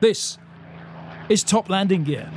This is Top Landing Gear.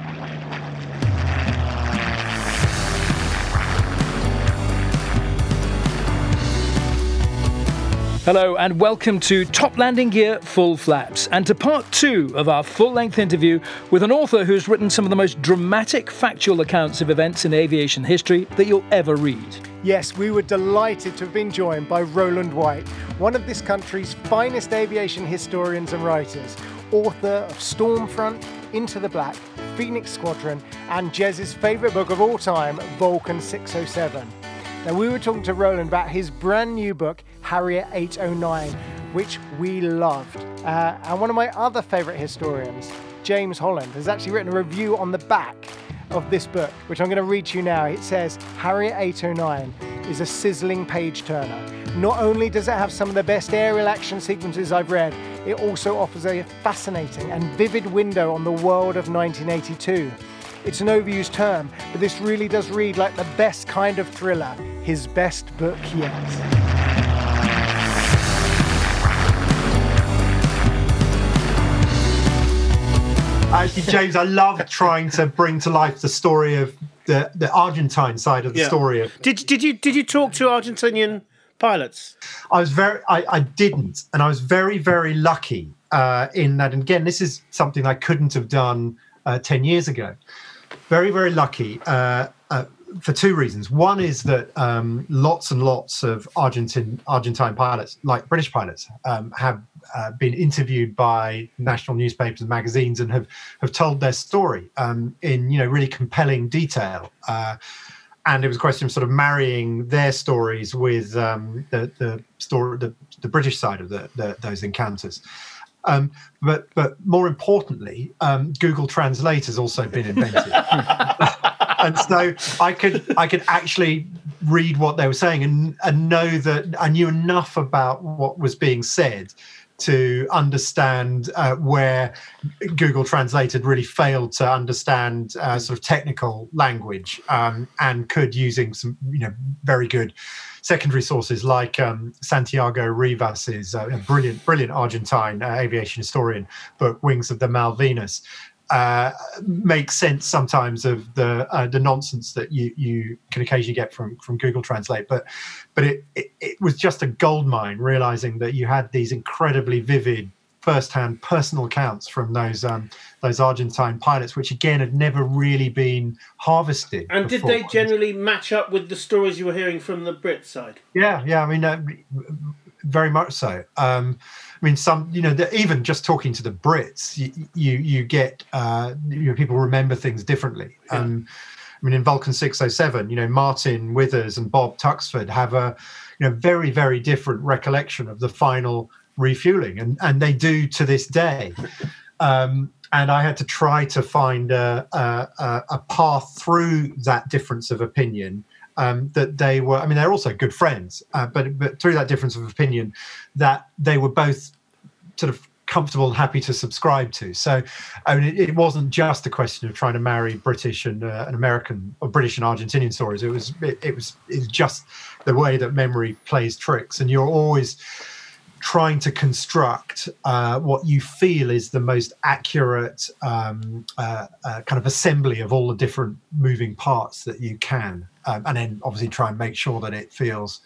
Hello, and welcome to Top Landing Gear Full Flaps, and to part two of our full length interview with an author who's written some of the most dramatic factual accounts of events in aviation history that you'll ever read. Yes, we were delighted to have been joined by Roland White, one of this country's finest aviation historians and writers, author of Stormfront, Into the Black, Phoenix Squadron, and Jez's favourite book of all time, Vulcan 607. Now, we were talking to Roland about his brand new book, Harrier 809, which we loved. Uh, and one of my other favourite historians, James Holland, has actually written a review on the back of this book, which I'm going to read to you now. It says Harrier 809 is a sizzling page turner. Not only does it have some of the best aerial action sequences I've read, it also offers a fascinating and vivid window on the world of 1982. It's an overused term, but this really does read like the best kind of thriller, his best book yet. Actually, James, I love trying to bring to life the story of the, the Argentine side of the Yeah. story. Of, Did did you did you talk to Argentinian pilots? I was very, I, I didn't, and I was very, very lucky uh, in that. And again, this is something I couldn't have done uh, ten years ago. Very, very lucky uh, uh, for two reasons. One is that um, lots and lots of Argentine Argentine pilots, like British pilots, um, have uh, been interviewed by national newspapers and magazines and have have told their story um, in you know really compelling detail. Uh, and it was a question of sort of marrying their stories with um, the the story, the, the British side of the, the those encounters. Um, but but more importantly, um, Google Translate has also been invented, and so I could I could actually read what they were saying and and know that I knew enough about what was being said to understand uh, where Google Translate had really failed to understand uh, sort of technical language um, and could using some you know very good secondary sources like um, Santiago Rivas's uh, a brilliant brilliant Argentine uh, aviation historian book Wings of the Malvinas uh, makes sense sometimes of the uh, the nonsense that you you can occasionally get from from Google Translate, but but it, it it was just a gold mine realizing that you had these incredibly vivid first-hand personal accounts from those um, those Argentine pilots, which again had never really been harvested. And did they generally match up with the stories you were hearing from the Brit side? Yeah, yeah. I mean, uh, very much so. Um, I mean, some you know, the, even just talking to the Brits, you you, you get uh, you know, people remember things differently. Um, I mean, in Vulcan six oh seven, you know, Martin Withers and Bob Tuxford have a you know very very different recollection of the final refueling, and and they do to this day. Um, and I had to try to find a, a, a- a path through that difference of opinion um, that they were. I mean, they're also good friends, uh, but but through that difference of opinion, that they were both sort of comfortable and happy to subscribe to. So, I mean, it, it wasn't just a question of trying to marry British and uh, an American or British and Argentinian stories. It was it, it was it was just the way that memory plays tricks, and you're always trying to construct uh, what you feel is the most accurate um, uh, uh, kind of assembly of all the different moving parts that you can, um, and then obviously try and make sure that it feels,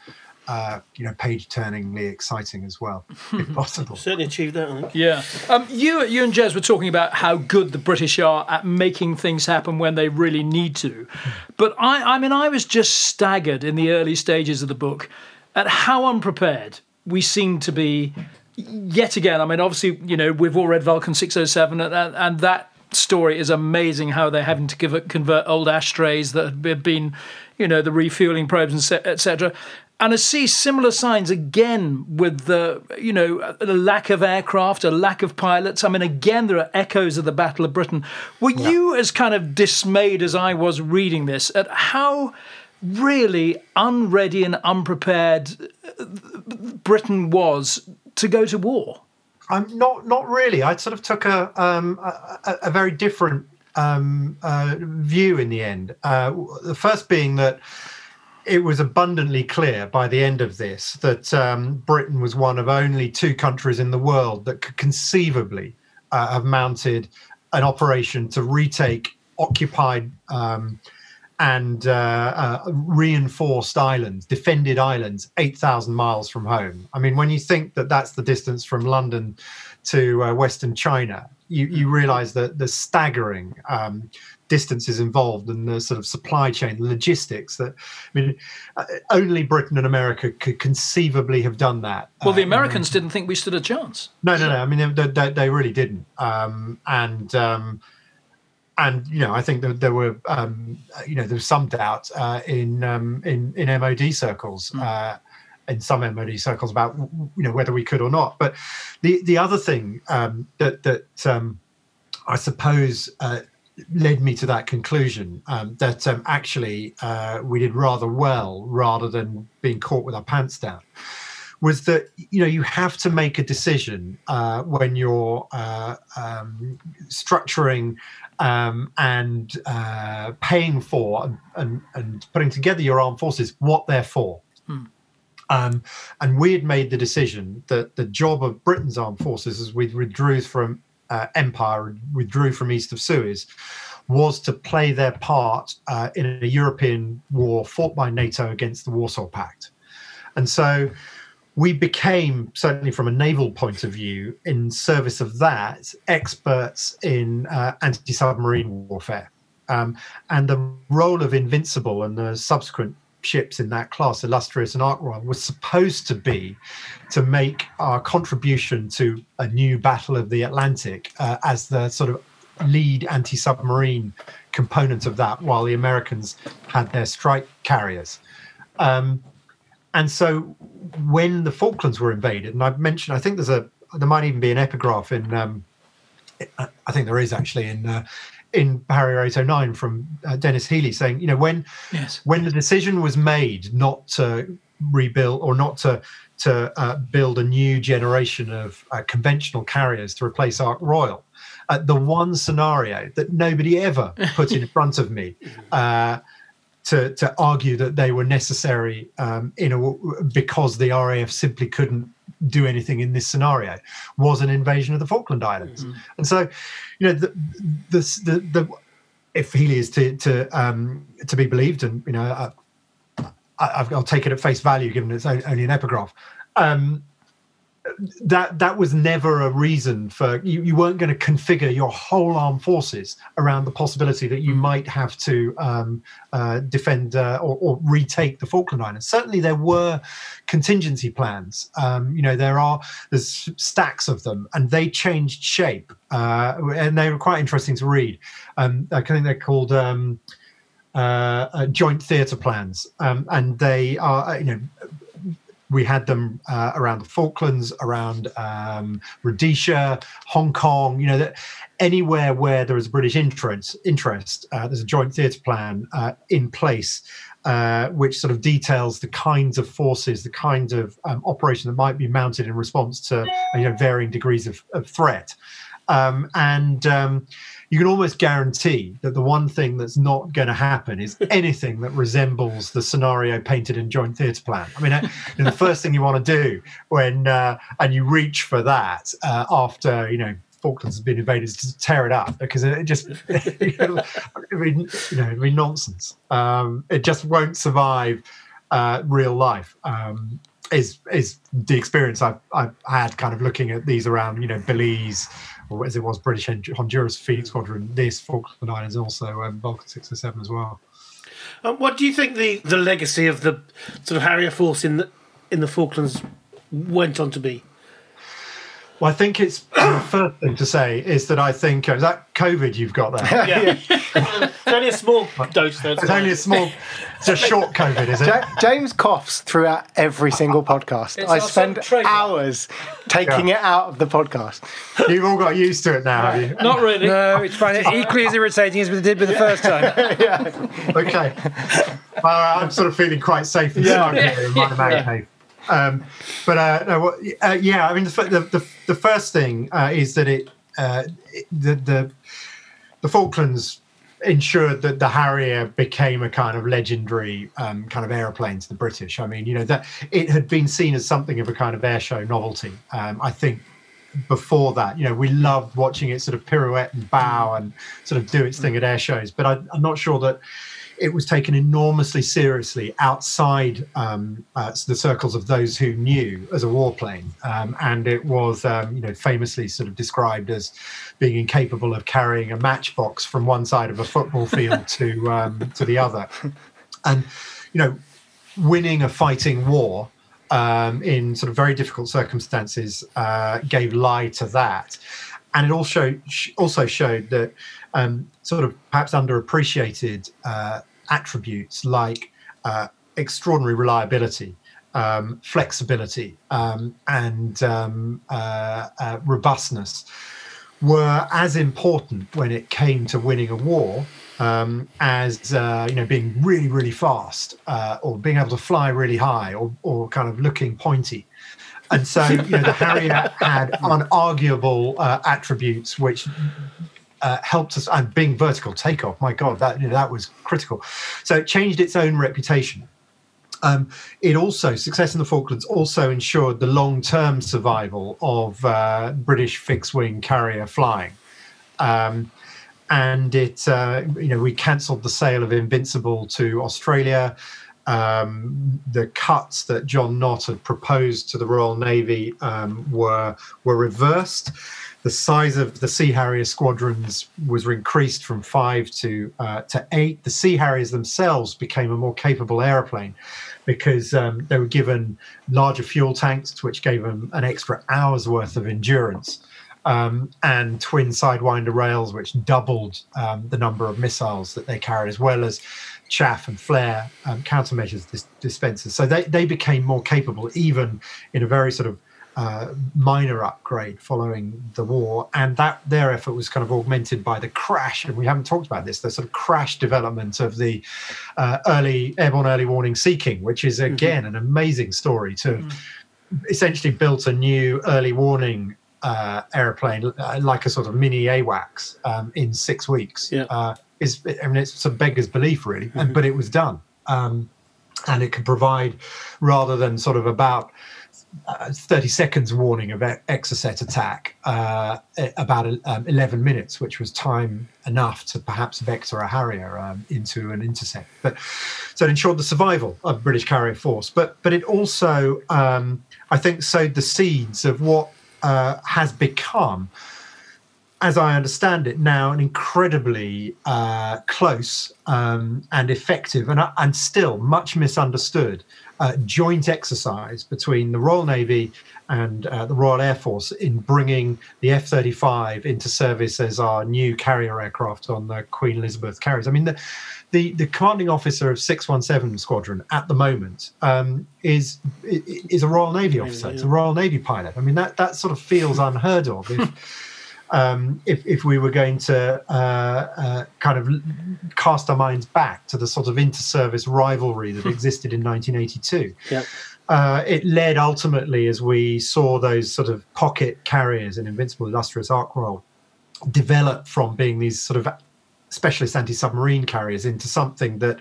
uh, you know, page-turningly exciting as well, if possible. Certainly achieved that, I think. Yeah. Um, you, you and Jez were talking about how good the British are at making things happen when they really need to. But I, I mean, I was just staggered in the early stages of the book at how unprepared we seem to be yet again. I mean, obviously, you know, we've all read Vulcan 607, and, and, that story is amazing how they're having to give convert old ashtrays that have been, you know, the refueling probes, and etc. And I see similar signs again with the, you know, the lack of aircraft, a lack of pilots. I mean, again, there are echoes of the Battle of Britain. Were you as kind of dismayed as I was reading this at how really unready and unprepared uh, Britain was to go to war? I'm not not really. I sort of took a um, a, a- very different um, uh, view in the end. Uh, the first being that it was abundantly clear by the end of this that um, Britain was one of only two countries in the world that could conceivably uh, have mounted an operation to retake occupied um, and uh, uh, reinforced islands, defended islands, 8,000 miles from home. I mean, when you think that that's the distance from London to uh, Western China, you, you realize that the staggering um, distances involved and the sort of supply chain logistics that i mean uh, only britain and america could conceivably have done that. Well the uh, americans didn't think we stood a chance. No no no. I mean they, they, they really didn't. Um, and um, and you know, I think that there were, um, you know, there was some doubt uh, in um, in in MOD circles, mm. uh, in some MOD circles about you know whether we could or not. But the the other thing um, that that um, I suppose uh, led me to that conclusion um, that um, actually uh, we did rather well rather than being caught with our pants down was that you know you have to make a decision uh, when you're uh, um, structuring um, and uh, paying for and, and, and, putting together your armed forces what they're for. Hmm. Um, and we had made the decision that the job of Britain's armed forces, as we withdrew from uh, Empire, withdrew from east of Suez, was to play their part uh, in a European war fought by NATO against the Warsaw Pact. And so we became, certainly from a naval point of view, in service of that, experts in uh, anti submarine warfare. Um, and the role of Invincible and the subsequent ships in that class, Illustrious and Ark Royal, was supposed to be to make our contribution to a new Battle of the Atlantic uh, as the sort of lead anti submarine component of that, while the Americans had their strike carriers. Um, and so when the Falklands were invaded, and I've mentioned, I think there's a, there might even be an epigraph in, um, I think there is actually in, uh, in Harrier 809 from uh, Denis Healey saying, you know, when, yes. when the decision was made not to rebuild or not to, to uh, build a new generation of uh, conventional carriers to replace Ark Royal, uh, the one scenario that nobody ever put in front of me uh, to to argue that they were necessary um, in a, because the RAF simply couldn't do anything in this scenario was an invasion of the Falkland Islands, mm-hmm. and so you know the the the, the if Healey is to to um, to be believed, and you know I, will take it at face value, given it's only an epigraph. Um, that that was never a reason for you, you weren't going to configure your whole armed forces around the possibility that you mm. might have to um, uh, defend uh, or, or, retake the Falkland Islands. Certainly, there were contingency plans. Um, you know, there are there's stacks of them, and they changed shape, uh, and they were quite interesting to read. Um, I think they're called. Um, uh, uh, joint theatre plans, um, and they are, uh, you know, we had them uh, around the Falklands, around um, Rhodesia, Hong Kong. You know, that anywhere where there is a British interest, interest uh, there's a joint theatre plan uh, in place, uh, which sort of details the kinds of forces, the kinds of um, operation that might be mounted in response to you know varying degrees of, of threat. Um, and um, you can almost guarantee that the one thing that's not going to happen is anything that resembles the scenario painted in joint theatre plan. I mean, uh, the first thing you want to do when uh, and you reach for that uh, after you know Falklands has been invaded is to tear it up because it just you know, you know it'd be nonsense. Um, it just won't survive uh, real life. Um, is is the experience I've, I've had kind of looking at these around you know Belize or as it was British Honduras Phoenix Squadron, this Falkland Islands, and also um, Vulcan 607 as well. Um, what do you think the, the legacy of the sort of Harrier force in the in the Falklands went on to be? Well, I think it's the first thing to say is that I think uh, is that COVID you've got there. Yeah, it's only a small dose. Though, it's only a small. It's a short COVID, is it? James coughs throughout every single podcast. It's I spend hours taking yeah. it out of the podcast. You've all got used to it now, have you? Not really. No, it's fine. It's equally as irritating as it did with the first time. yeah. Okay. Well, I'm sort of feeling quite safe and yeah. here in my yeah. Um, but uh, uh, yeah, I mean, the, the, the first thing uh, is that it, uh, it, the, the the Falklands ensured that the Harrier became a kind of legendary um, kind of aeroplane to the British. I mean, you know that it had been seen as something of a kind of airshow novelty. Um, I think before that. You know, we loved watching it sort of pirouette and bow and sort of do its thing at air shows. But I, I'm not sure that it was taken enormously seriously outside um, uh, the circles of those who knew as a warplane, um, and it was, um, you know, famously sort of described as being incapable of carrying a matchbox from one side of a football field to um, to the other, and you know, winning a fighting war um, in sort of very difficult circumstances uh, gave lie to that. And it also also showed that um, sort of perhaps underappreciated uh, attributes like uh, extraordinary reliability, um, flexibility, um, and um, uh, uh, robustness were as important when it came to winning a war um, as uh, you know being really really fast uh, or being able to fly really high or, or kind of looking pointy. And so you know the harrier had unarguable uh, attributes which uh, helped us and being vertical takeoff my god that you know, that was critical so it changed its own reputation um, it also success in the Falklands also ensured the long-term survival of uh, British fixed-wing carrier flying. Um, and it uh, you know we cancelled the sale of Invincible to Australia. Um, the cuts that John Nott had proposed to the Royal Navy um, were were reversed. The size of the Sea Harrier squadrons was increased from five to uh, to eight. The Sea Harriers themselves became a more capable aeroplane because um, they were given larger fuel tanks, which gave them an extra hour's worth of endurance um, and twin sidewinder rails, which doubled um, the number of missiles that they carried, as well as chaff and flare um, countermeasures dis- dispensers. So they, they became more capable, even in a very sort of uh, minor upgrade following the war, and that their effort was kind of augmented by the crash. And we haven't talked about this, the sort of crash development of the uh, early airborne early warning Sea King, which is mm-hmm. again mm-hmm. an amazing story to mm-hmm. essentially built a new early warning uh, airplane, uh, like a sort of mini AWACS, um, in six weeks. Yeah. Uh, is I mean, it's some beggar's belief, really, mm-hmm. but it was done, um, and it could provide rather than sort of about. Uh, 30 seconds warning of Exocet attack, uh, about um, 11 minutes, which was time enough to perhaps vector a Harrier um, into an intercept. But so it ensured the survival of British carrier force. But but it also, um, I think, sowed the seeds of what uh, has become, as I understand it now, an incredibly uh, close um, and effective and, uh, and still much misunderstood uh, joint exercise between the Royal Navy and uh, the Royal Air Force in bringing the F 35 into service as our new carrier aircraft on the Queen Elizabeth carriers. I mean, the, the, the commanding officer of 617 Squadron at the moment um, is is a Royal Navy officer. It's a Royal Navy pilot. I mean, that, that sort of feels unheard of. If, um, if, if we were going to uh, uh, kind of cast our minds back to the sort of inter-service rivalry that existed in 1982. Yep. Uh, it led ultimately, as we saw those sort of pocket carriers in Invincible Illustrious Ark Royal develop from being these sort of specialist anti-submarine carriers into something that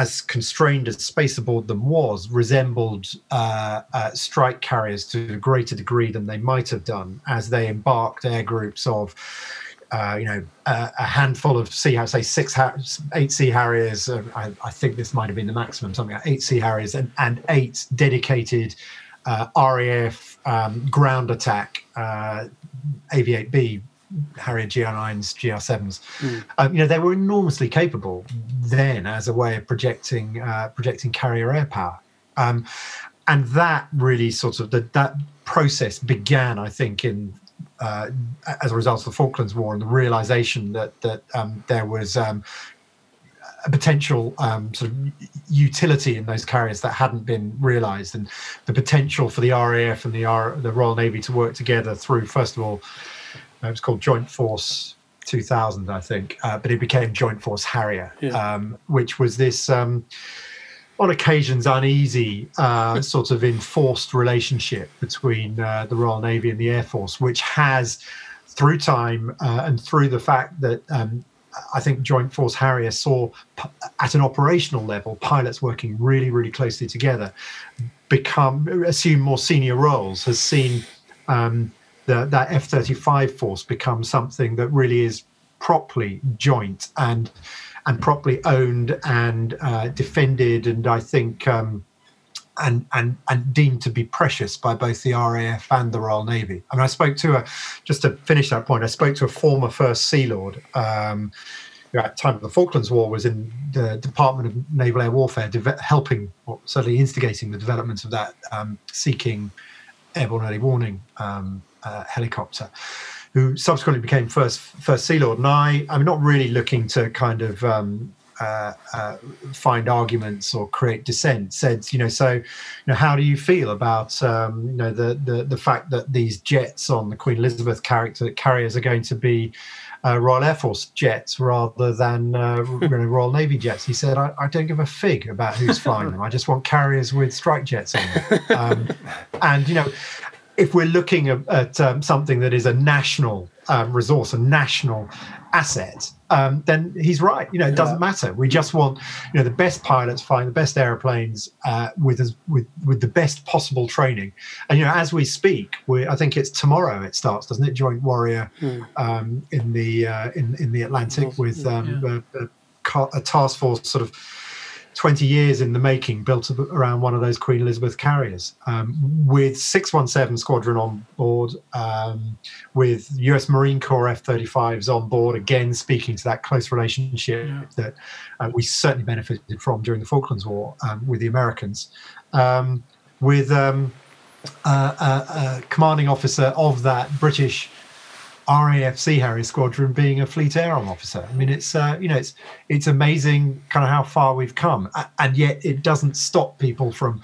as constrained as space aboard them was resembled uh, uh, strike carriers to a greater degree than they might have done as they embarked air groups of uh, you know, a handful of sea, say six, eight sea harriers. Uh, I, I, think this might have been the maximum, something like eight sea harriers and, and eight dedicated uh, RAF um, ground attack uh, AV8B Harrier GR9s, GR7s. Mm. Um, you know, they were enormously capable then as a way of projecting uh, projecting carrier air power. Um, and that really sort of the, that process began, I think, in uh, as a result of the Falklands War and the realization that that um, there was um, a potential um, sort of utility in those carriers that hadn't been realized, and the potential for the RAF and the R, the Royal Navy to work together through, first of all, it was called Joint Force 2000, I think, uh, but it became Joint Force Harrier, yeah. um, which was this, um, on occasions, uneasy uh, sort of enforced relationship between uh, the Royal Navy and the Air Force, which has, through time uh, and through the fact that um, I think Joint Force Harrier saw at an operational level pilots working really, really closely together, become assume more senior roles, has seen um, the, that F thirty five force becomes something that really is properly joint and and properly owned and uh, defended, and I think. Um, and, and and deemed to be precious by both the RAF and the Royal Navy. I mean, I spoke to a just to finish that point. I spoke to a former First Sea Lord. Um, who at the time of the Falklands War was in the Department of Naval Air Warfare, de- helping or certainly instigating the development of that um, airborne early warning um, uh, helicopter, who subsequently became first first Sea Lord. And I, I'm not really looking to kind of um, uh, uh, find arguments or create dissent. Said, you know, so, you know, how do you feel about, um, you know, the, the the fact that these jets on the Queen Elizabeth character carriers are going to be uh, Royal Air Force jets rather than uh, Royal Navy jets. He said, I, I, don't give a fig about who's flying them. I just want carriers with strike jets on them. Um, and, you know, if we're looking at, at um, something that is a national um, resource, a national asset, um, then he's right. You know, it doesn't yeah. matter. We just want, you know, the best pilots flying the best airplanes uh, with as, with with the best possible training. And you know, as we speak, we I think it's tomorrow it starts, doesn't it? Joint Warrior mm. um, in the uh, in in the Atlantic with um, yeah. a, a, a task force sort of 20 years in the making, built around one of those Queen Elizabeth carriers, um, with 617 Squadron on board, um, with US Marine Corps F 35s on board, again, speaking to that close relationship yeah. that uh, we certainly benefited from during the Falklands War um, with the Americans, um, with um, a commanding officer of that British RAF Sea Harrier Squadron being a Fleet Air Arm officer. I mean, it's uh, you know, it's it's amazing kind of how far we've come, and yet it doesn't stop people from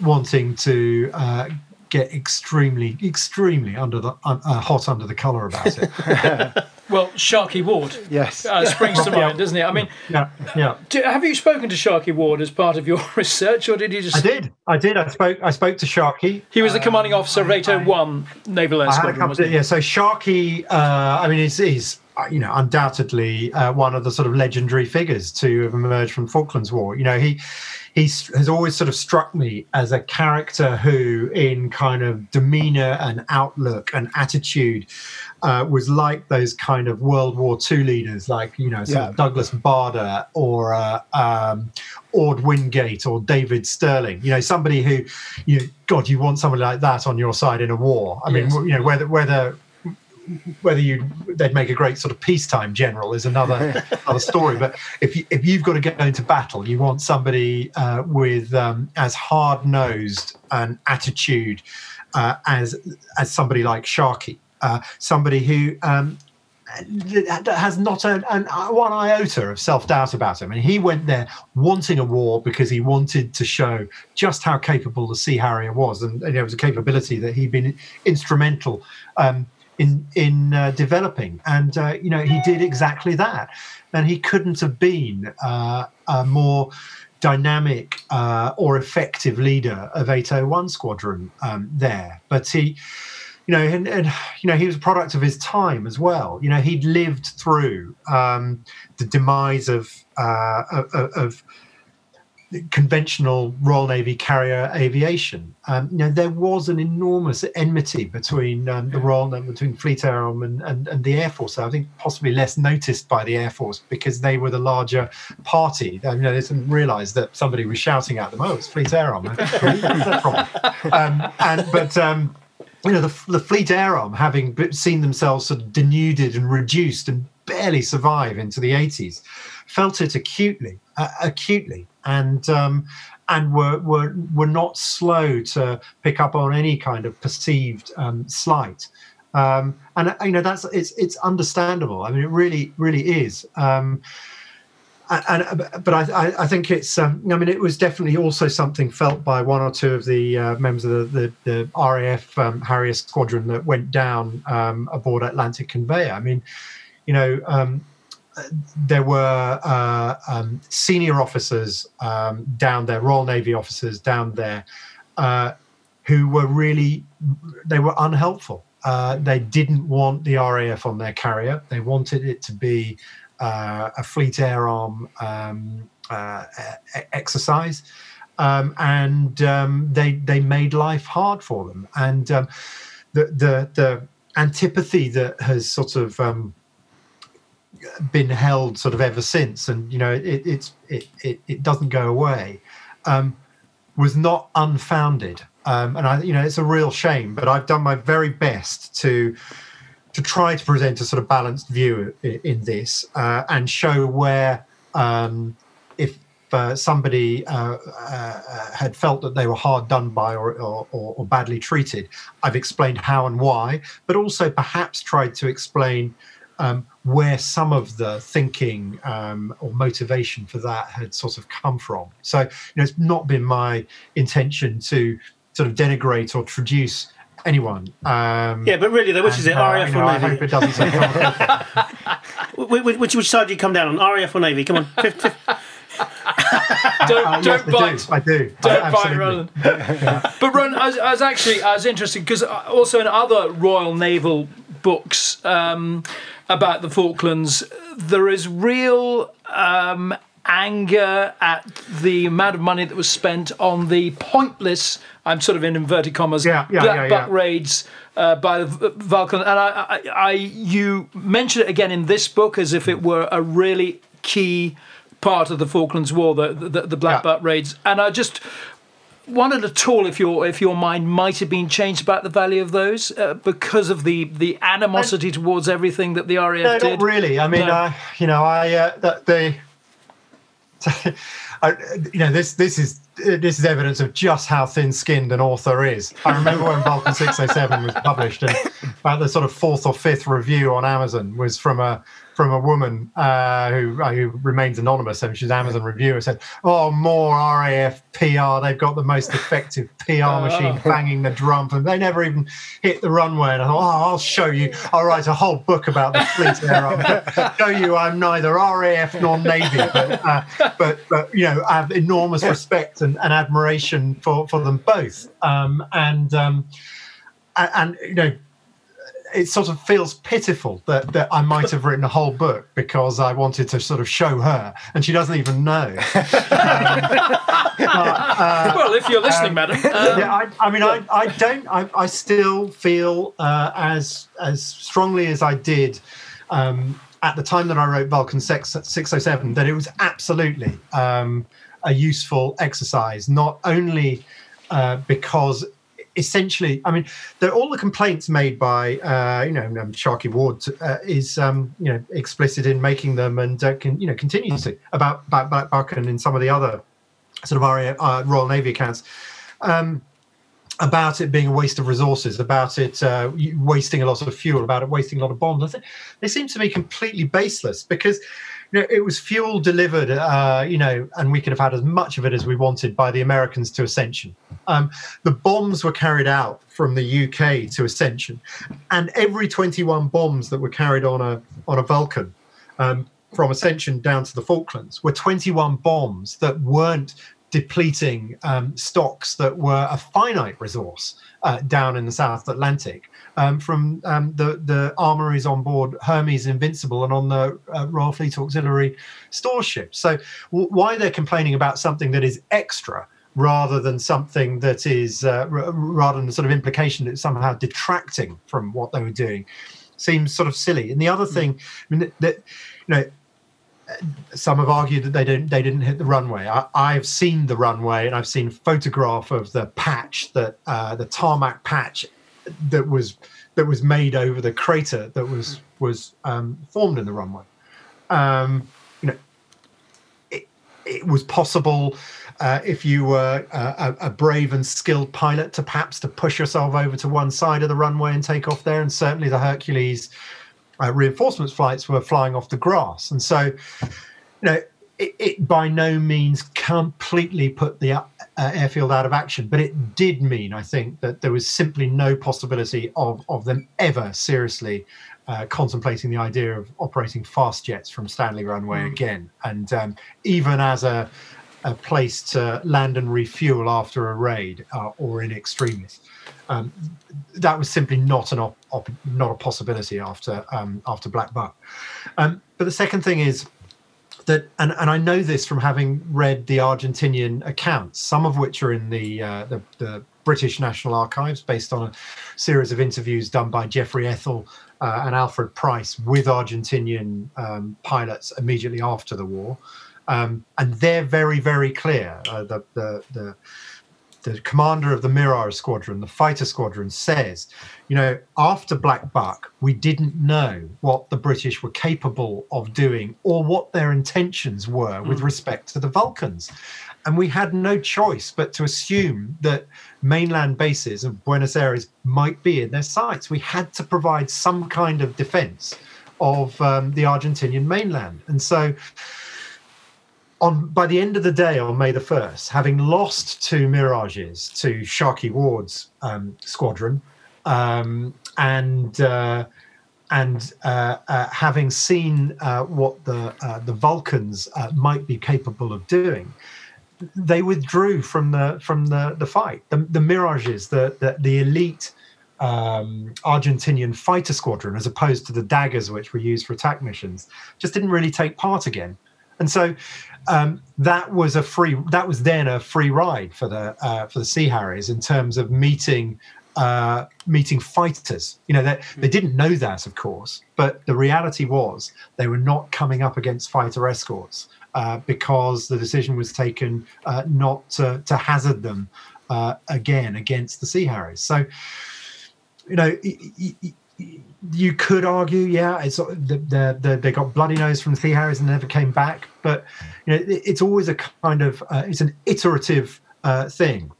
wanting to uh, get extremely, extremely under the uh, hot under the collar about it. Well, Sharkey Ward. Yes. Uh, springs to mind, doesn't it? I mean, yeah, yeah. Do, have you spoken to Sharkey Ward as part of your research, or did you just? I did. I did. I spoke. I spoke to Sharkey. He was the commanding um, officer of 801 Naval Air Squadron. To, yeah. So Sharkey. Uh, I mean, he's, he's uh, you know undoubtedly uh, one of the sort of legendary figures to have emerged from Falklands War. You know, he he has always sort of struck me as a character who, in kind of demeanor and outlook and attitude, uh, was like those kind of World War II leaders, like you know, yeah. Douglas Bader or uh, um, Orde Wingate or David Stirling. You know, somebody who, you know, God, you want somebody like that on your side in a war. I yes. mean, you know, whether whether whether you they'd make a great sort of peacetime general is another other story. But if you, if you've got to go into battle, you want somebody uh, with um, as hard nosed an attitude uh, as as somebody like Sharkey uh, somebody who um, has not a, an, one iota of self doubt about him. And he went there wanting a war because he wanted to show just how capable the Sea Harrier was. And, and it was a capability that he'd been instrumental um, in, in uh, developing. And, uh, you know, he did exactly that. And he couldn't have been uh, a more dynamic uh, or effective leader of 801 Squadron um, there. But he you know, and, and, you know, he was a product of his time as well. You know, he'd lived through um, the demise of, uh, of, conventional Royal Navy carrier aviation. Um, you know, there was an enormous enmity between um, the Royal between Fleet Air Arm and, and, and, the Air Force. I think possibly less noticed by the Air Force because they were the larger party. You know, they didn't realise that somebody was shouting at them, "Oh, it's Fleet Air Arm." um, and but um, you know, the, the Fleet Air Arm having seen themselves sort of denuded and reduced and barely survive into the 80s, felt it acutely, uh, acutely, and um, and were, were were not slow to pick up on any kind of perceived um, slight. Um, and uh, you know that's it's it's understandable. I mean, it really really is. Um, and but I, I think it's um, I mean it was definitely also something felt by one or two of the uh, members of the the, the RAF um, Harrier squadron that went down um, aboard Atlantic Conveyor. I mean, you know, um, there were uh, um, senior officers um, down there, Royal Navy officers down there, uh, who were really they were unhelpful. Uh, they didn't want the RAF on their carrier. They wanted it to be uh, a fleet air arm um, uh, exercise. Um, and um, they they made life hard for them. And um, the the the antipathy that has sort of um, been held sort of ever since, and you know it it's it it, it doesn't go away, was not unfounded. And I, you know, it's a real shame. But I've done my very best to to try to present a sort of balanced view in, this uh, and show where um, if uh, somebody uh, uh, had felt that they were hard done by or, or, or, badly treated, I've explained how and why, but also perhaps tried to explain um, where some of the thinking um, or motivation for that had sort of come from. So, you know, it's not been my intention to sort of denigrate or traduce anyone. Um, yeah, but really, though, which and, is it, RAF uh, know, or Navy? I hope it doesn't say which, which, which, side do you come down on, RAF or Navy? Come on. Fifth, fifth. don't uh, don't yes, bite. I do. I do. Don't I, bite, Roland. but Ron, I was, I was, actually I was interested because also in other Royal Naval books um, about the Falklands, there is real um, anger at the amount of money that was spent on the pointless, I'm sort of in inverted commas, yeah, yeah, black yeah, buck yeah. raids uh, by the Vulcan. And I, I, I, you mention it again in this book as if it were a really key part of the Falklands War, the the, the black buck raids. And I just wondered at all if your if your mind might have been changed about the value of those uh, because of the the animosity I, towards everything that the RAF no, did. not really. I mean, no. uh, you know, I uh, the, the I, you know, this this is this is evidence of just how thin-skinned an author is. I remember when Vulcan 607 was published, and about the sort of fourth or fifth review on Amazon was from a from a woman uh, who, uh, who remains anonymous. and she's an Amazon reviewer. Said, "Oh, more RAF PR. They've got the most effective PR oh. machine banging the drum, and they never even hit the runway." And I thought, "Oh, I'll show you. I'll write a whole book about the fleet era. I'll show you I'm neither RAF nor Navy, but, uh, but, but you know, I have enormous respect and, and admiration for for them both. Um, and um, and you know." It sort of feels pitiful that, that I might have written a whole book because I wanted to sort of show her, and she doesn't even know. um, uh, well, if you're listening, um, madam. Um, yeah, I, I mean, I, I don't. I, I still feel uh, as as strongly as I did um, at the time that I wrote Vulcan 6, 607 that it was absolutely um, a useful exercise, not only uh, because essentially, I mean, all the complaints made by uh, you know um, Sharkey Ward uh, is um, you know explicit in making them, and uh, can, you know continues about about Black Buck and in some of the other sort of uh, Royal Navy accounts. Um, about it being a waste of resources, about it uh, wasting a lot of fuel, about it wasting a lot of bombs. They seem to be completely baseless because it was fuel delivered, uh, you know, and we could have had as much of it as we wanted by the Americans to Ascension. Um, the bombs were carried out from the UK to Ascension, and every 21 bombs that were carried on a on a Vulcan um, from Ascension down to the Falklands were 21 bombs that weren't depleting um, stocks that were a finite resource uh, down in the South Atlantic um, from um, the the armories on board Hermes Invincible and on the uh, Royal Fleet Auxiliary store ship. So w- why they're complaining about something that is extra rather than something that is uh, r- rather than the sort of implication that it's somehow detracting from what they were doing seems sort of silly. And the other hmm. thing, I mean, that you know some have argued that they didn't they didn't hit the runway. I, have seen the runway and I've seen a photograph of the patch that uh, the tarmac patch that was that was made over the crater that was was um, formed in the runway. Um, you know, it, it was possible uh, if you were a, a, brave and skilled pilot to perhaps to push yourself over to one side of the runway and take off there. And certainly the Hercules uh, reinforcements flights were flying off the grass. And so, you know, it, it by no means completely put the uh, airfield out of action, but it did mean, I think, that there was simply no possibility of, of them ever seriously uh, contemplating the idea of operating fast jets from Stanley Runway mm. again. And um, even as a, a place to land and refuel after a raid uh, or in extremis. Um, that was simply not an op- op- not a possibility after um, after Black Buck. Um, but the second thing is that, and, and I know this from having read the Argentinian accounts, some of which are in the, uh, the, the British National Archives, based on a series of interviews done by Jeffrey Ethell uh, and Alfred Price with Argentinian um, pilots immediately after the war. Um, and they're very, very clear. Uh, the, the, the the commander of the Mirage squadron, the fighter squadron, says, you know, after Black Buck, we didn't know what the British were capable of doing or what their intentions were with respect to the Vulcans. And we had no choice but to assume that mainland bases of Buenos Aires might be in their sights. We had to provide some kind of defense of um, the Argentinian mainland. And so, on by the end of the day on May the first, having lost two mirages to Sharkey Ward's um, squadron, um, and uh, and uh, uh, having seen uh, what the uh, the Vulcans uh, might be capable of doing, they withdrew from the from the the fight. The, the mirages, the the, the elite. Um, Argentinian fighter squadron, as opposed to the daggers which were used for attack missions, just didn't really take part again. And so um, that was a free that was then a free ride for the uh, for the Sea Harriers in terms of meeting uh, meeting fighters. You know, they, they didn't know that, of course, but the reality was they were not coming up against fighter escorts uh, because the decision was taken uh, not to, to hazard them uh, again against the Sea Harriers. So, you know, y- y- y- you could argue, yeah, it's the, the, the, they got bloody nose from Sea Harriers and never came back. But you know, it, it's always a kind of uh, it's an iterative uh, thing.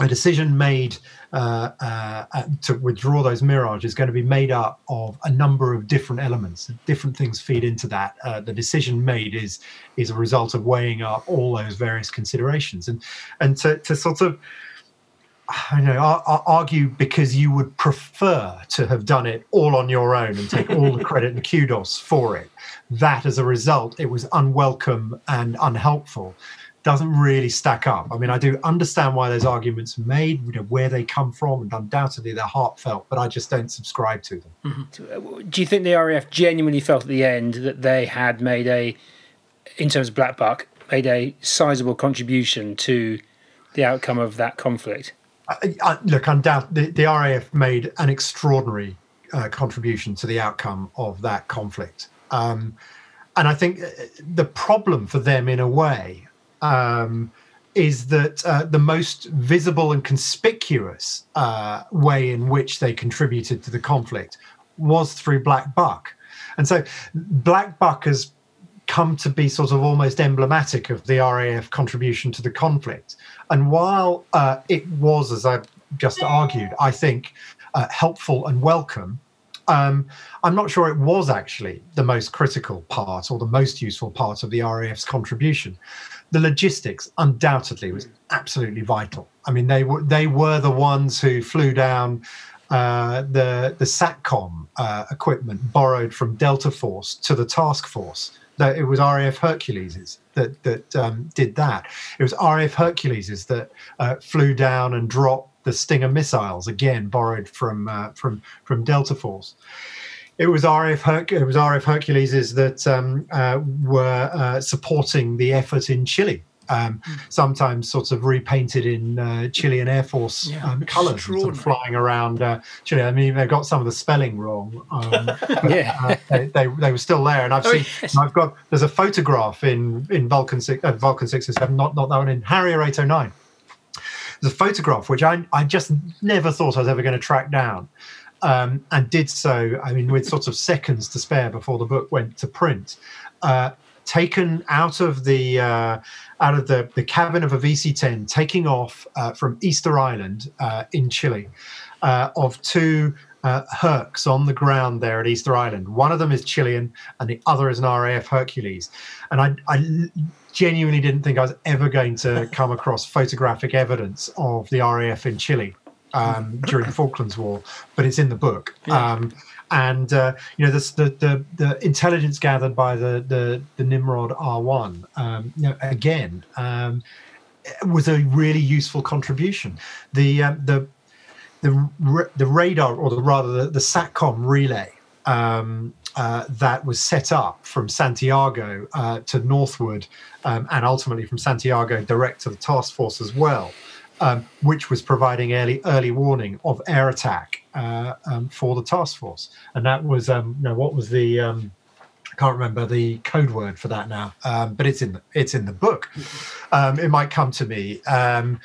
A decision made uh, uh, uh, to withdraw those mirage is going to be made up of a number of different elements. Different things feed into that. Uh, the decision made is is a result of weighing up all those various considerations, and and to, to sort of I know, ar- ar- argue because you would prefer to have done it all on your own and take all the credit and kudos for it. That, as a result, it was unwelcome and unhelpful. Doesn't really stack up. I mean, I do understand why those arguments are made, you know, where they come from, and undoubtedly they're heartfelt, but I just don't subscribe to them. Mm-hmm. Uh, do you think the RAF genuinely felt at the end that they had made a, in terms of Black Buck, made a sizable contribution to the outcome of that conflict? I, I, look, undoubt the, the RAF made an extraordinary uh, contribution to the outcome of that conflict. Um, and I think uh, the problem for them, in a way, um, is that uh, the most visible and conspicuous uh, way in which they contributed to the conflict was through Black Buck. And so Black Buck has come to be sort of almost emblematic of the RAF contribution to the conflict. And while uh, it was, as I've just argued, I think uh, helpful and welcome, um, I'm not sure it was actually the most critical part or the most useful part of the RAF's contribution. The logistics undoubtedly was absolutely vital. I mean, they were they were the ones who flew down uh, the the satcom uh, equipment borrowed from Delta Force to the task force. That it was RAF Herculeses that that um, did that. It was RAF Herculeses that uh, flew down and dropped the Stinger missiles, again borrowed from uh, from from Delta Force. It was RAF Herc- it was RAF Herculeses that um, uh, were uh, supporting the effort in Chile. Um, sometimes sort of repainted in uh, Chilean Air Force Yeah, um, colours, and sort of flying around uh, Chile. I mean, they've got some of the spelling wrong. Um, Yeah. uh, they, they, they were still there, and I've Oh, seen. yes. I've got. There's a photograph in in Vulcan six, uh, Vulcan six and seven, not not that one in Harrier eight oh nine. There's a photograph which I I just never thought I was ever going to track down, um, and did so. I mean, with sort of seconds to spare before the book went to print. Uh, taken out of the uh, out of the, the cabin of a VC-10, taking off uh, from Easter Island uh, in Chile, uh, of two uh, Hercs on the ground there at Easter Island. One of them is Chilean, and the other is an RAF Hercules. And I, I genuinely didn't think I was ever going to come across photographic evidence of the RAF in Chile um, during the Falklands War, but it's in the book. Um, and uh, you know this, the, the the intelligence gathered by the the, the Nimrod R1 um, you know, again um, was a really useful contribution. The um, the the the radar, or the, rather the, the satcom relay um, uh, that was set up from Santiago uh, to northward, um, and ultimately from Santiago direct to the task force as well, um, which was providing early early warning of air attack uh, um, for the task force. And that was, um, you know, what was the um, I can't remember the code word for that now, um, but it's in the, it's in the book. Um, it might come to me. Um,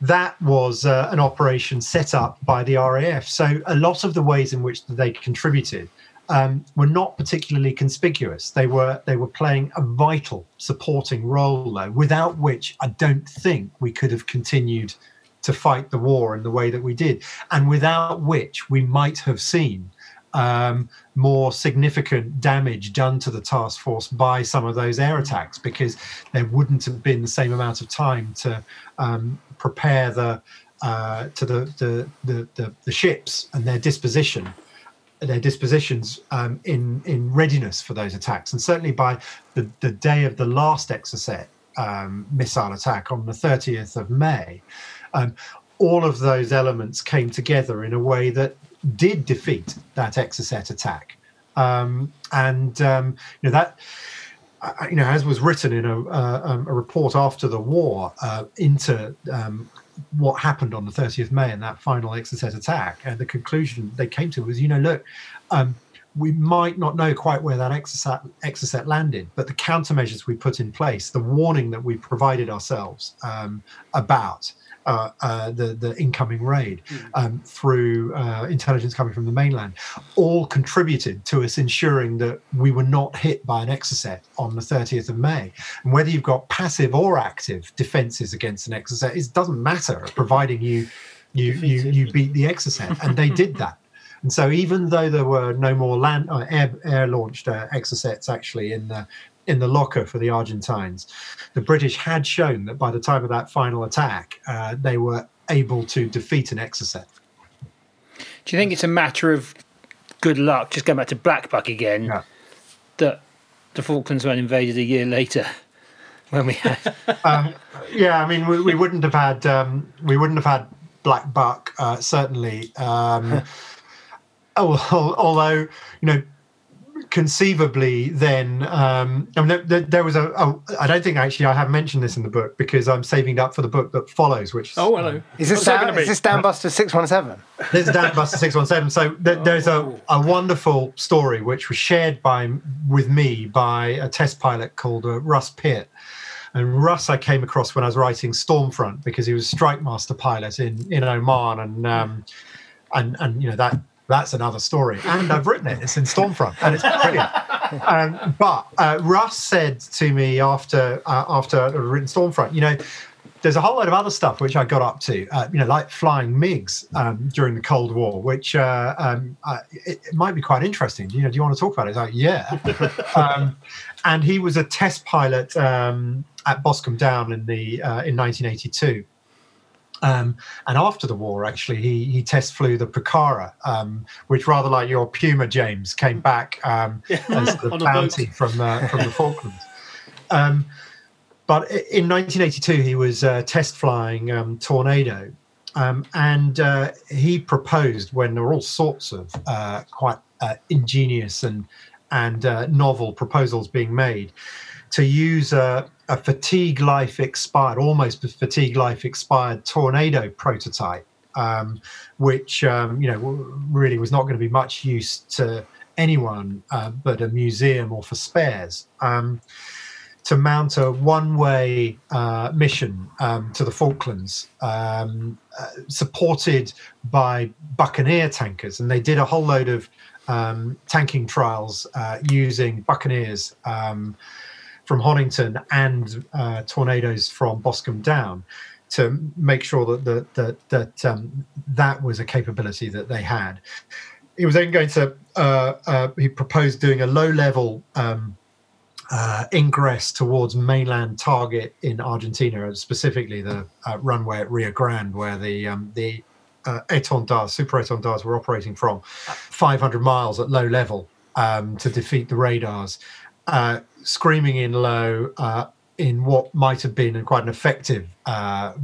that was uh, an operation set up by the RAF. So a lot of the ways in which they contributed um, were not particularly conspicuous. They were they were playing a vital supporting role, though, without which I don't think we could have continued to fight the war in the way that we did, and without which we might have seen um, more significant damage done to the task force by some of those air attacks because there wouldn't have been the same amount of time to um, prepare the uh, to the the, the the the ships and their disposition their dispositions um, in in readiness for those attacks and certainly by the, the day of the last Exocet um, missile attack on the 30th of May um, all of those elements came together in a way that did defeat that Exocet attack. Um, and um, you know that uh, you know as was written in a, uh, um, a report after the war uh, into um, what happened on the 30th May and that final Exocet attack, and the conclusion they came to was, you know, look, um, we might not know quite where that Exocet, landed, but the countermeasures we put in place, the warning that we provided ourselves um, about uh, uh, the the incoming raid mm. um, through uh, intelligence coming from the mainland, all contributed to us ensuring that we were not hit by an exocet on the 30th of May. And whether you've got passive or active defences against an exocet, it doesn't matter, providing you you you, you beat the exocet, and they did that. And so, even though there were no more land uh, air, air launched uh, exocets actually in the in the locker for the Argentines. The British had shown that by the time of that final attack, uh, they were able to defeat an Exocet. Do you think it's a matter of good luck, just going back to Black Buck again, yeah. that the Falklands weren't invaded a year later? When we had, um, yeah, I mean, we, we, wouldn't have had um, we wouldn't have had Black Buck uh, certainly. Um, oh, although you know conceivably then um I mean, there, there was a, a I don't think actually I have mentioned this in the book because I'm saving it up for the book that follows which oh hello. Is this Dan, is this Dambuster 617 this is Dambuster 617 so th- there's a, a wonderful story which was shared by with me by a test pilot called uh, Russ Pitt. And Russ I came across when I was writing Stormfront because he was Strikemaster pilot in in Oman and um and and you know that that's another story. And I've written it. It's in Stormfront, and it's brilliant. Um, but uh, Russ said to me after uh, after I'd written Stormfront, you know, there's a whole lot of other stuff which I got up to, uh, you know, like flying MiGs um, during the Cold War, which uh, um, uh, it, it, might be quite interesting. You know, do you want to talk about it? It's like, yeah. um, and he was a test pilot um, at Boscombe Down in the uh, in 1982. Um, and after the war, actually, he he test flew the Pucara, um, which rather like your Puma, James, came back um, as the bounty from uh, from the Falklands. Um, but in 1982, he was uh, test flying um, Tornado, um, and uh, he proposed when there were all sorts of uh, quite uh, ingenious and and uh, novel proposals being made to use a, a fatigue life expired, almost fatigue life expired tornado prototype, um, which um, you know really was not going to be much use to anyone uh, but a museum or for spares. Um, to mount a one-way uh, mission um, to the Falklands, um, uh, supported by Buccaneer tankers, and they did a whole load of um, tanking trials uh, using Buccaneers from Honington and uh, tornadoes from Boscombe Down to make sure that that that that, um, that was a capability that they had. He was then going to uh, uh, he proposed doing a low level um, uh, ingress towards mainland target in Argentina, specifically the uh, runway at Rio Grande, where the um, the uh, Étendards, super Étendards were operating from 500 miles at low level um, to defeat the radars. Uh, screaming in low uh, in what might have been quite an effective uh,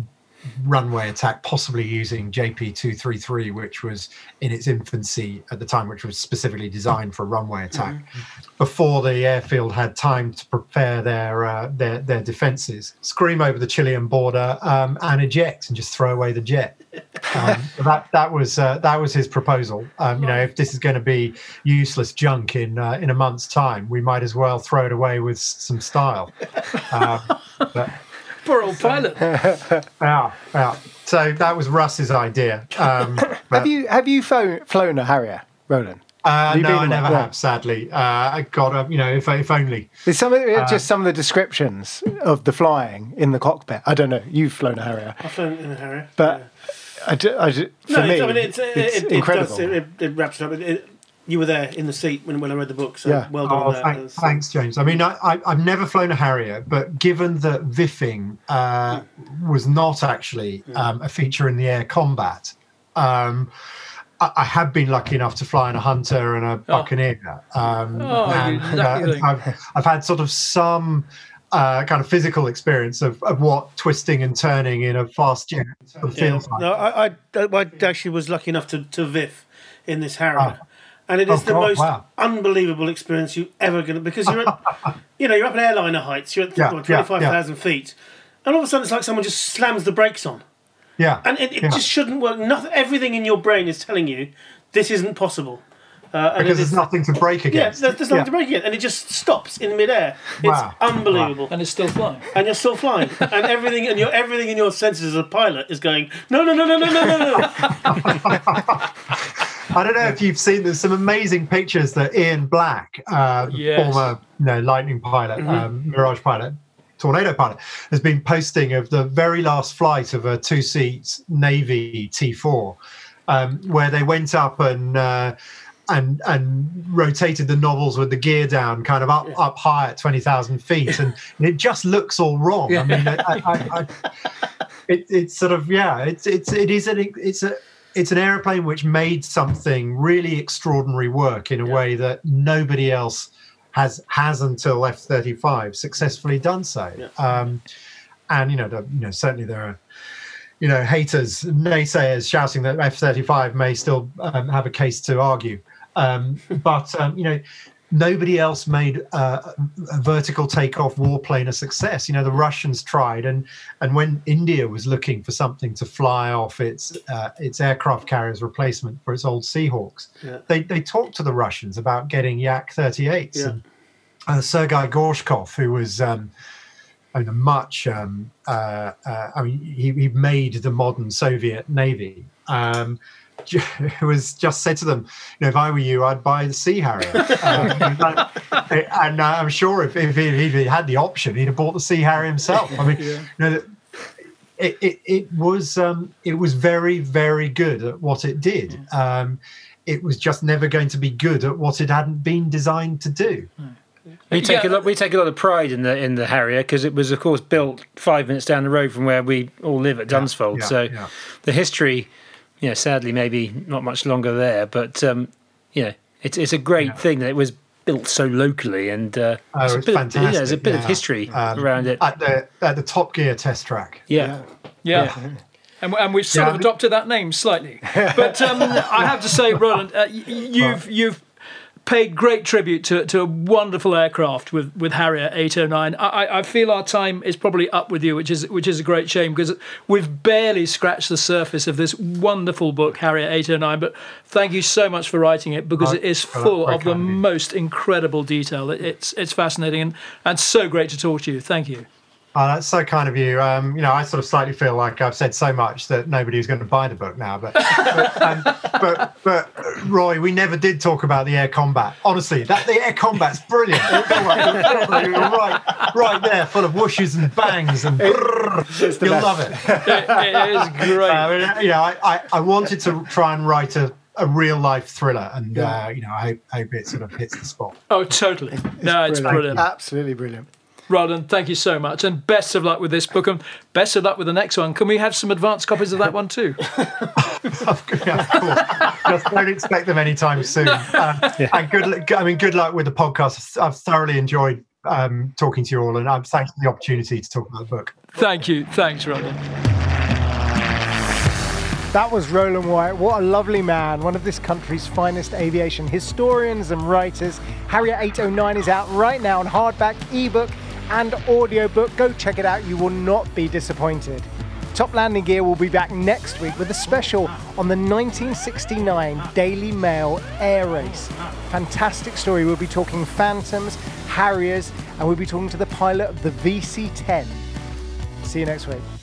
runway attack, possibly using JP233, which was in its infancy at the time, which was specifically designed for a runway attack, before the airfield had time to prepare their uh, their, their defences. Scream over the Chilean border um, and eject and just throw away the jet. Um, that that was uh, that was his proposal. Um, you know, if this is going to be useless junk in uh, in a month's time, we might as well throw it away with some style. Um, but, Poor old pilot. yeah, yeah. So that was Russ's idea. Um, Have you have you flown, flown a Harrier, Roland? uh, no, I in never one? Have. Sadly, uh, I got a, you know, if if only. There's some of the, just some of the descriptions of the flying in the cockpit. I don't know. You've flown a Harrier, I've flown in a Harrier. but I ju- I ju- for no, me, I mean, it's, it's it, it, incredible. It, does, it, it wraps it up. It, it, you were there in the seat when, when I read the book, so Yeah. well done Oh, on that. thank- It's- thanks, James. I mean, I, I, I've never flown a Harrier, but given that Viffing uh, was not actually um, a feature in the air combat, um, I, I have been lucky enough to fly in a Hunter and a Buccaneer. Um, Oh, and, lucky thing. I've, I've had sort of some uh, kind of physical experience of, of what twisting and turning in a fast jet sort of Yeah. feels like. No, I, I, I actually was lucky enough to, to VIF in this Harrier. And it is Oh, the God, most wow. unbelievable experience you ever going to because you're at, you know you're up at airliner heights you're at Yeah, what, yeah, 25,000 feet and all of a sudden it's like someone just slams the brakes on Yeah. and it, it yeah. just shouldn't work nothing everything in your brain is telling you this isn't possible uh, and because it there's is, nothing to break yeah there's, there's nothing Yeah. to break it and it just stops in midair it's Wow. unbelievable and it's still flying. and you're still flying, and everything and your everything in your senses as a pilot is going no no no no no no no no. I don't know if you've seen there's some amazing pictures that Ian Black, uh, Yes. former you know, Lightning pilot, um, Mirage pilot, Tornado pilot, has been posting of the very last flight of a two-seat Navy T4, um, where they went up and. Uh, and and rotated the nozzles with the gear down, kind of up up high at twenty thousand feet, and, and it just looks all wrong. I mean, I, I, I, it, it's sort of yeah it's it's it is an it's a it's an aeroplane which made something really extraordinary work in a way that nobody else has has until F-35 successfully done so. Um, and you know the, you know certainly there are you know haters naysayers shouting that F-35 may still um, have a case to argue. Um, but um, you know nobody else made uh, a vertical takeoff warplane a success. You know, the Russians tried, and and when India was looking for something to fly off its uh, its aircraft carriers replacement for its old Seahawks, Yeah. they they talked to the Russians about getting Yak 38s. Yeah. And uh, Sergei Gorshkov, who was um, I mean, a much. Um, uh, uh, I mean, he, he made the modern Soviet Navy. Um, was just said to them, you know, if I were you, I'd buy the Sea Harrier. Um, and uh, I'm sure if, if, he, if he had the option, he'd have bought the Sea Harrier himself. I mean, you know, it, it, it was um, it was very very good at what it did. Um, it was just never going to be good at what it hadn't been designed to do. We take Yeah. a lot. We take a lot of pride in the in the Harrier because it was, of course, built five minutes down the road from where we all live at Dunsfold. yeah, so yeah. the history, you know, sadly, maybe not much longer there. But um, you know, it's it's a great thing that it was built so locally and uh, Oh, it's a it's bit, fantastic. yeah, there's a bit of history Um, around it. at the at the Top Gear test track. yeah. Yeah. And, and we've sort Yeah, of I mean- adopted that name slightly, but um, I have to say, Roland, uh, you've you've paid great tribute to to a wonderful aircraft with with Harrier 809. I, I- I feel our time is probably up with you, which is which is a great shame because we've barely scratched the surface of this wonderful book, Harrier 809. But thank you so much for writing it because it is full very of the kind of you. most incredible detail. It, it's it's fascinating and and so great to talk to you. Thank you. Oh, that's so kind of you. Um, you know, I sort of slightly feel like I've said so much that nobody's going to buy the book now. But but, um, but but Roy, we never did talk about the air combat. Honestly, that the air combat's brilliant. You're right, right there, full of whooshes and bangs, and brrr. you'll love it. It, it is great. I mean, you know, I, I, I wanted to try and write a, a real life thriller, and uh, you know, I hope, hope it sort of hits the spot. Oh, totally. no, it's brilliant. Absolutely brilliant. Roland, thank you so much. And best of luck with this book and best of luck with the next one. Can we have some advanced copies of that one too? of course. Just don't expect them anytime soon. Uh, And good, luck- I mean, good luck with the podcast. I've thoroughly enjoyed um, talking to you all, and I'm thanks for the opportunity to talk about the book. Thank you. Thanks, Roland. That was Roland White. What a lovely man. One of this country's finest aviation historians and writers. Harrier 809 is out right now on hardback, ebook, and audiobook. Go check it out. You will not be disappointed. Top Landing Gear will be back next week with a special on the 1969 Daily Mail Air Race. Fantastic story. We'll be talking Phantoms, Harriers, and we'll be talking to the pilot of the VC 10. See you next week.